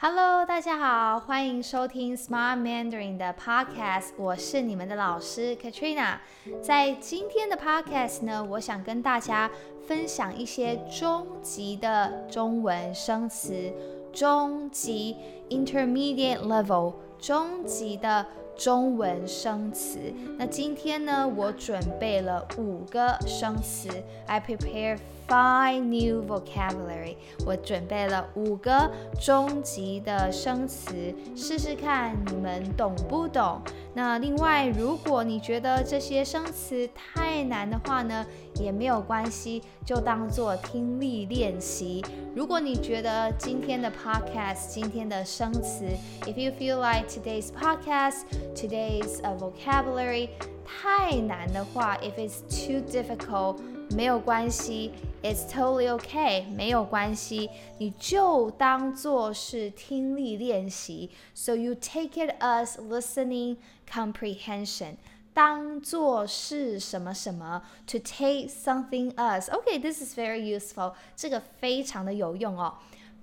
Hello，大家好，欢迎收听 Smart Mandarin 的 Podcast，我是你们的老师 Katrina。在今天的 Podcast 呢，我想跟大家分享一些中级的中文生词，中级 Intermediate Level，中级的中文生词。那今天呢，我准备了五个生词，I prepare Five new vocabulary，我准备了五个中级的生词，试试看你们懂不懂。那另外，如果你觉得这些生词太难的话呢，也没有关系，就当做听力练习。如果你觉得今天的 podcast，今天的生词，if you feel like today's podcast, today's vocabulary 太难的话，if it's too difficult，没有关系。It's totally okay，没有关系，你就当做是听力练习。So you take it as listening comprehension，当做是什么什么，to take something as。Okay，this is very useful，这个非常的有用哦。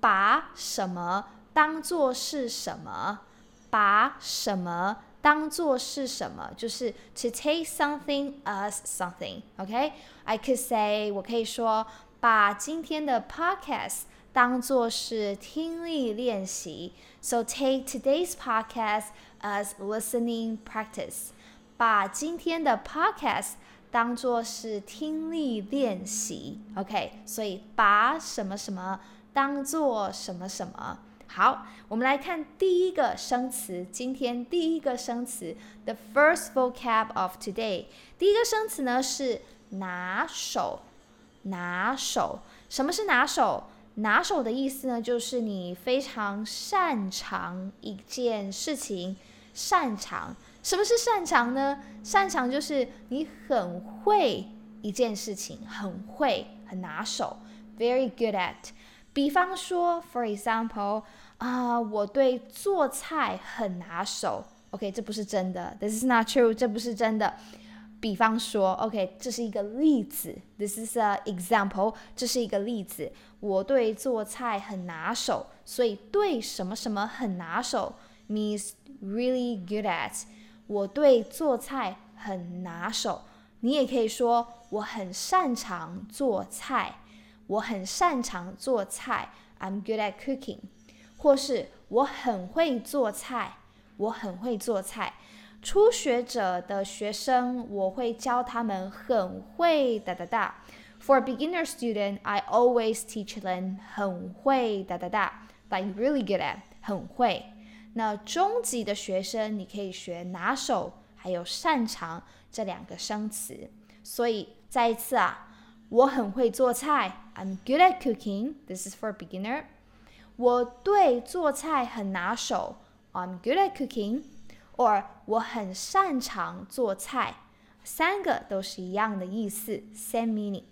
把什么当做是什么，把什么。 当做是什么，就是 to take something as something。OK，I could say，我可以说，把今天的 podcast 当做是听力练习。So take today's podcast as listening practice。把今天的 podcast 当做是听力练习。OK，所以把什么什么当做什么什么。好，我们来看第一个生词。今天第一个生词，the first vocab of today。第一个生词呢是拿手，拿手。什么是拿手？拿手的意思呢，就是你非常擅长一件事情。擅长，什么是擅长呢？擅长就是你很会一件事情，很会，很拿手，very good at。比方说，for example，啊、我对做菜很拿手。OK，这不是真的，This is not true，这不是真的。比方说，OK，这是一个例子，This is an example，这是一个例子。我对做菜很拿手，所以对什么什么很拿手 means really good at。我对做菜很拿手，你也可以说我很擅长做菜。我很擅长做菜，I'm good at cooking，或是我很会做菜，我很会做菜。初学者的学生，我会教他们很会哒哒哒。For beginner student, I always teach them 很会哒哒哒，like really good at 很会。那中级的学生，你可以学拿手还有擅长这两个生词。所以再一次啊。我很会做菜，I'm good at cooking. This is for beginner. 我对做菜很拿手，I'm good at cooking. Or 我很擅长做菜，三个都是一样的意思，same meaning.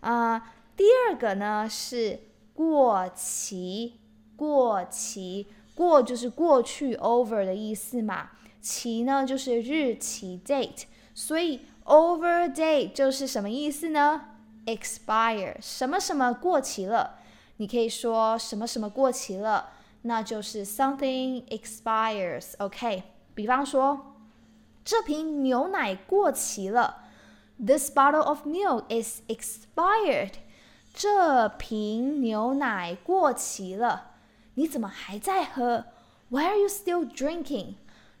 啊、第二个呢是过期，过期，过就是过去 over 的意思嘛，期呢就是日期 date，所以 over date 就是什么意思呢？expire 什么什么过期了，你可以说什么什么过期了，那就是 something expires。OK，比方说这瓶牛奶过期了，This bottle of milk is expired。这瓶牛奶过期了，你怎么还在喝？Why are you still drinking？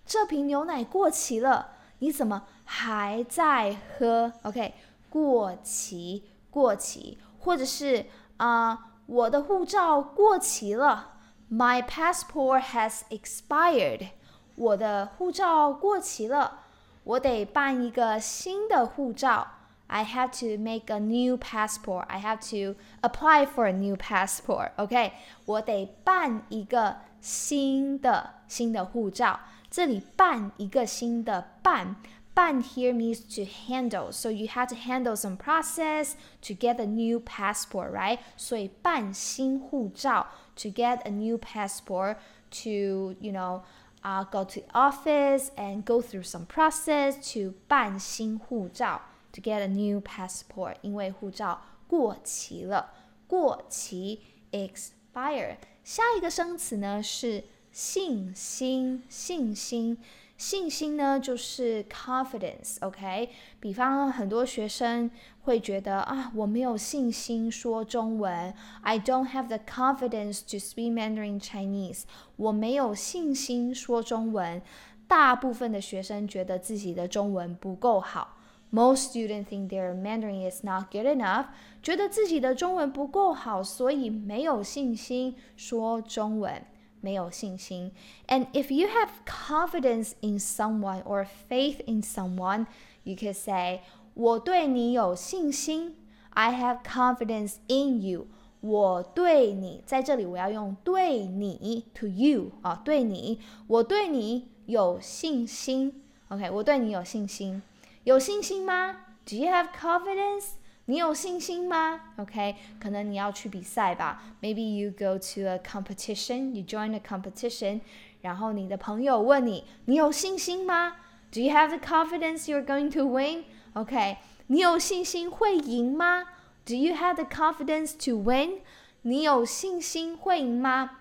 这瓶牛奶过期了，你怎么还在喝？OK，过期。过期，或者是啊、我的护照过期了，My passport has expired。我的护照过期了，我得办一个新的护照。I have to make a new passport. I have to apply for a new passport. OK，我得办一个新的新的护照。这里办一个新的办。办 here means to handle, so you have to handle some process to get a new passport, right? 所以办新护照 to get a new passport to, you know, uh, go to office and go through some process to 办新护照 to get a new passport，因为护照过期了，过期 expire。 下一个生词呢是信心，信心。 信心呢，就是 confidence，OK？比方很多学生会觉得啊，我没有信心说中文，I don't have the confidence to speak Mandarin Chinese。我没有信心说中文。大部分的学生觉得自己的中文不够好。Most students think their Mandarin is not good enough，觉得自己的中文不够好，所以没有信心说中文。没有信心。And if you have confidence in someone or faith in someone, you could say 我对你有信心。I have confidence in you。我对你，在这里我要用对你 to you 啊，对你，我对你有信心。OK，我对你有信心，有信心吗？Do you have confidence？ 你有信心吗？OK，可能你要去比赛吧。Maybe you go to a competition, you join a competition，然后你的朋友问你，你有信心吗？Do you have the confidence you're going to win? OK，你有信心会赢吗？Do you have the confidence to win? 你有信心会赢吗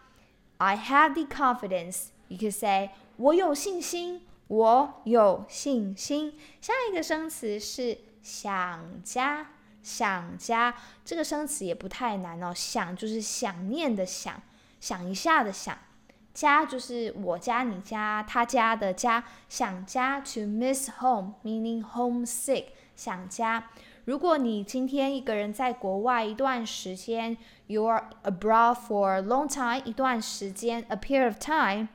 ？I have the confidence. You can say 我有信心，我有信心。下一个生词是想家。想家这个生词也不太难哦，想就是想念的想，想一下的想，家就是我家、你家、他家的家，想家 to miss home meaning homesick 想家。如果你今天一个人在国外一段时间，you are abroad for a long time 一段时间，a period of time，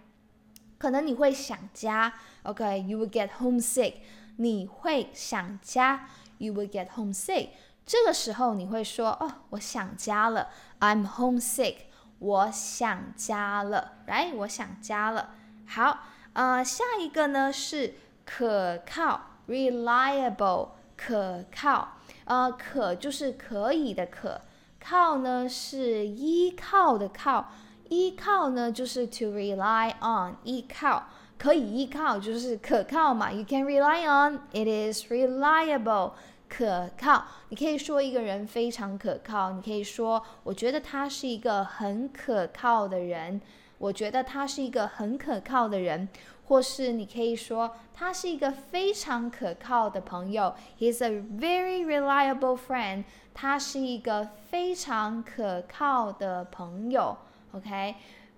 可能你会想家，OK，you will get homesick，你会想家，you will get homesick。这个时候你会说：“哦，我想家了，I'm homesick。我想家了，right？我想家了。好，呃，下一个呢是可靠，reliable，可靠。呃，可就是可以的可，靠呢是依靠的靠，依靠呢就是 to rely on，依靠，可以依靠就是可靠嘛，you can rely on，it is reliable。可靠，你可以说一个人非常可靠，你可以说我觉得他是一个很可靠的人，我觉得他是一个很可靠的人，或是你可以说他是一个非常可靠的朋友，He's a very reliable friend，他是一个非常可靠的朋友，OK，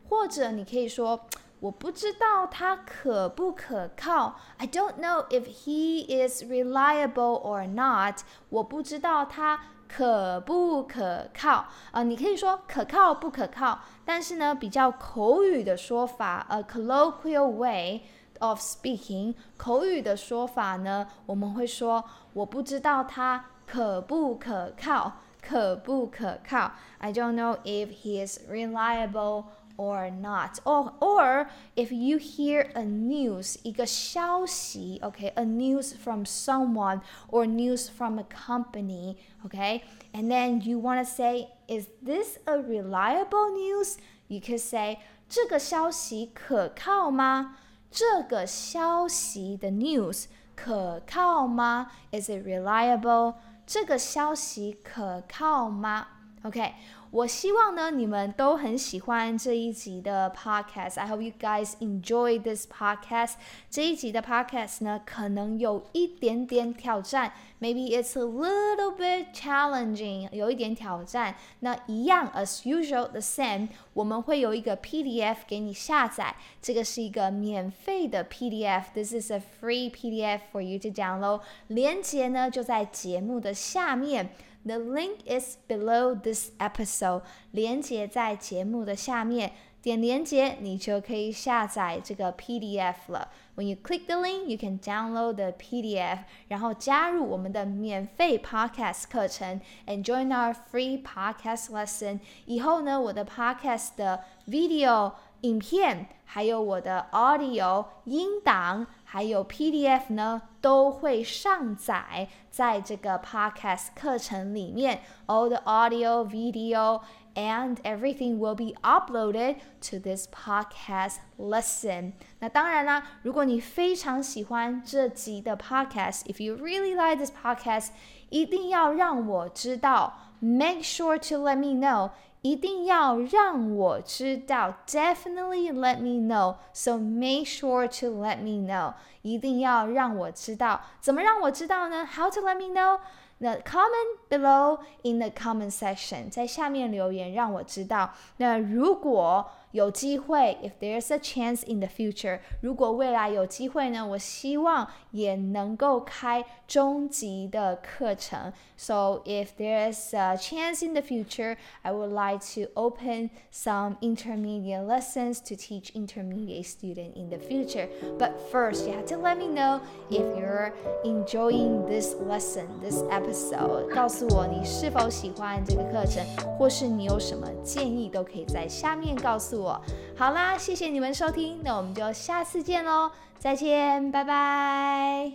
或者你可以说。我不知道他可不可靠。I don't know if he is reliable or not。我不知道他可不可靠。啊、呃，你可以说可靠不可靠，但是呢，比较口语的说法，a colloquial way of speaking，口语的说法呢，我们会说我不知道他可不可靠，可不可靠。I don't know if he is reliable。 or not or or if you hear a news 一个消息 okay a news from someone or news from a company okay and then you want to say is this a reliable news you could say 这个消息可靠吗这个消息的 news 可靠吗 is it reliable 这个消息可靠吗 okay 我希望呢，你们都很喜欢这一集的 podcast。I hope you guys enjoy this podcast。这一集的 podcast 呢，可能有一点点挑战，maybe it's a little bit challenging，有一点挑战。那一样，as usual，the same，我们会有一个 PDF 给你下载，这个是一个免费的 PDF。This is a free PDF for you to download。连接呢就在节目的下面。 The link is below this episode。连接在节目的下面，点连接你就可以下载这个 PDF 了。When you click the link, you can download the PDF，然后加入我们的免费 podcast 课程，and join our free podcast lesson。以后呢，我的 podcast 的 video 影片，还有我的 audio 音档。还有 PDF 呢，都会上载在这个 Podcast 课程里面。All the audio, video, and everything will be uploaded to this podcast lesson。那当然啦，如果你非常喜欢这集的 Podcast，if you really like this podcast，一定要让我知道。 make sure to let me know，一定要让我知道，definitely let me know。So make sure to let me know，一定要让我知道。怎么让我知道呢？How to let me know？ 那 comment below in the comment section，在下面留言让我知道。那如果有机会，if there's a chance in the future，如果未来有机会呢，我希望也能够开中级的课程。So if there's a chance in the future, I would like to open some intermediate lessons to teach intermediate student in the future. But first, you have to let me know if you're enjoying this lesson, this episode. 告诉我你是否喜欢这个课程，或是你有什么建议，都可以在下面告诉 我。好啦，谢谢你们收听，那我们就下次见喽，再见，拜拜。